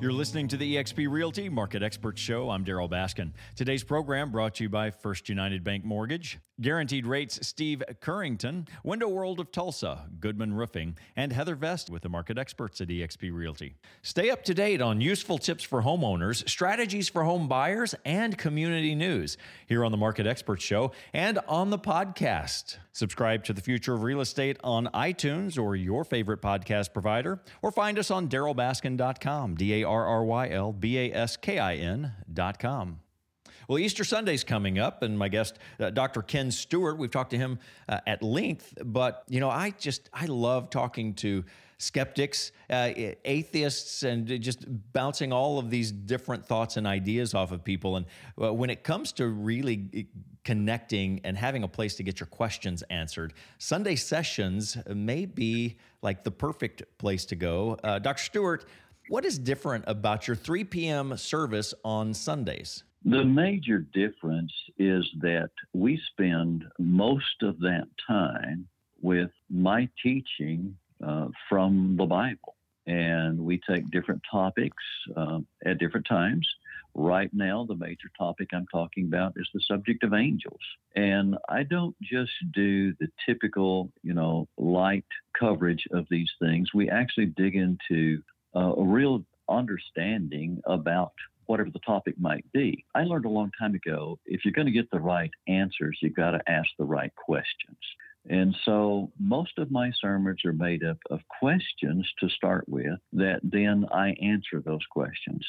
You're listening to the eXp Realty Market Expert Show. I'm Darryl Baskin. Today's program brought to you by First United Bank Mortgage, Guaranteed Rates Steve Currington, Window World of Tulsa, Goodman Roofing, and Heather Vest with the market experts at eXp Realty. Stay up to date on useful tips for homeowners, strategies for home buyers, and community news here on the Market Expert Show and on the podcast. Subscribe to the Future of Real Estate on iTunes or your favorite podcast provider, or find us on darrylbaskin.com, D A R Y L B A S K I N dot com. Well, Easter Sunday's coming up, and my guest, uh, Dr. Ken Stewart, we've talked to him uh, at length, but, you know, I just, I love talking to skeptics, uh, atheists, and just bouncing all of these different thoughts and ideas off of people. And uh, when it comes to really connecting and having a place to get your questions answered, Sunday sessions may be like the perfect place to go. Uh, Dr. Stewart, what is different about your 3 p.m. service on Sundays? The major difference is that we spend most of that time with my teaching uh, from the Bible. And we take different topics uh, at different times. Right now, the major topic I'm talking about is the subject of angels. And I don't just do the typical, you know, light coverage of these things. We actually dig into a real understanding about whatever the topic might be. I learned a long time ago if you're going to get the right answers, you've got to ask the right questions. And so most of my sermons are made up of questions to start with that then I answer those questions.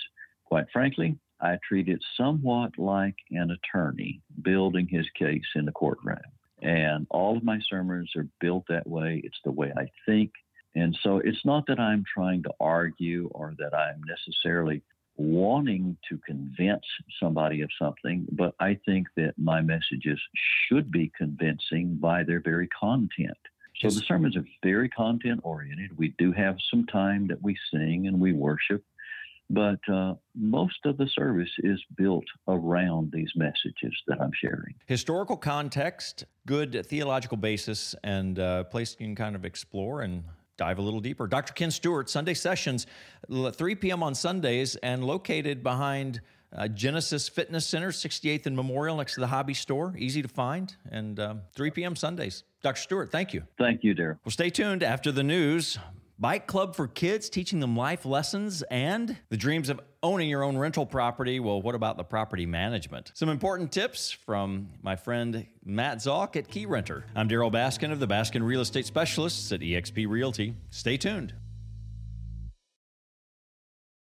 Quite frankly, I treat it somewhat like an attorney building his case in the courtroom. And all of my sermons are built that way. It's the way I think. And so it's not that I'm trying to argue or that I'm necessarily wanting to convince somebody of something, but I think that my messages should be convincing by their very content. So the sermons are very content oriented. We do have some time that we sing and we worship, but uh, most of the service is built around these messages that I'm sharing. Historical context, good theological basis, and uh, place you can kind of explore and dive a little deeper. Dr. Ken Stewart, Sunday sessions, 3 p.m. on Sundays, and located behind uh, Genesis Fitness Center, 68th and Memorial, next to the hobby store. Easy to find, and um, 3 p.m. Sundays. Dr. Stewart, thank you. Thank you, Darryl. Well, stay tuned after the news. Bike Club for Kids, teaching them life lessons and the dreams of owning your own rental property. Well, what about the property management? Some important tips from my friend Matt Zalk at Keyrenter. I'm Darryl Baskin of the Baskin Real Estate Specialists at eXp Realty. Stay tuned.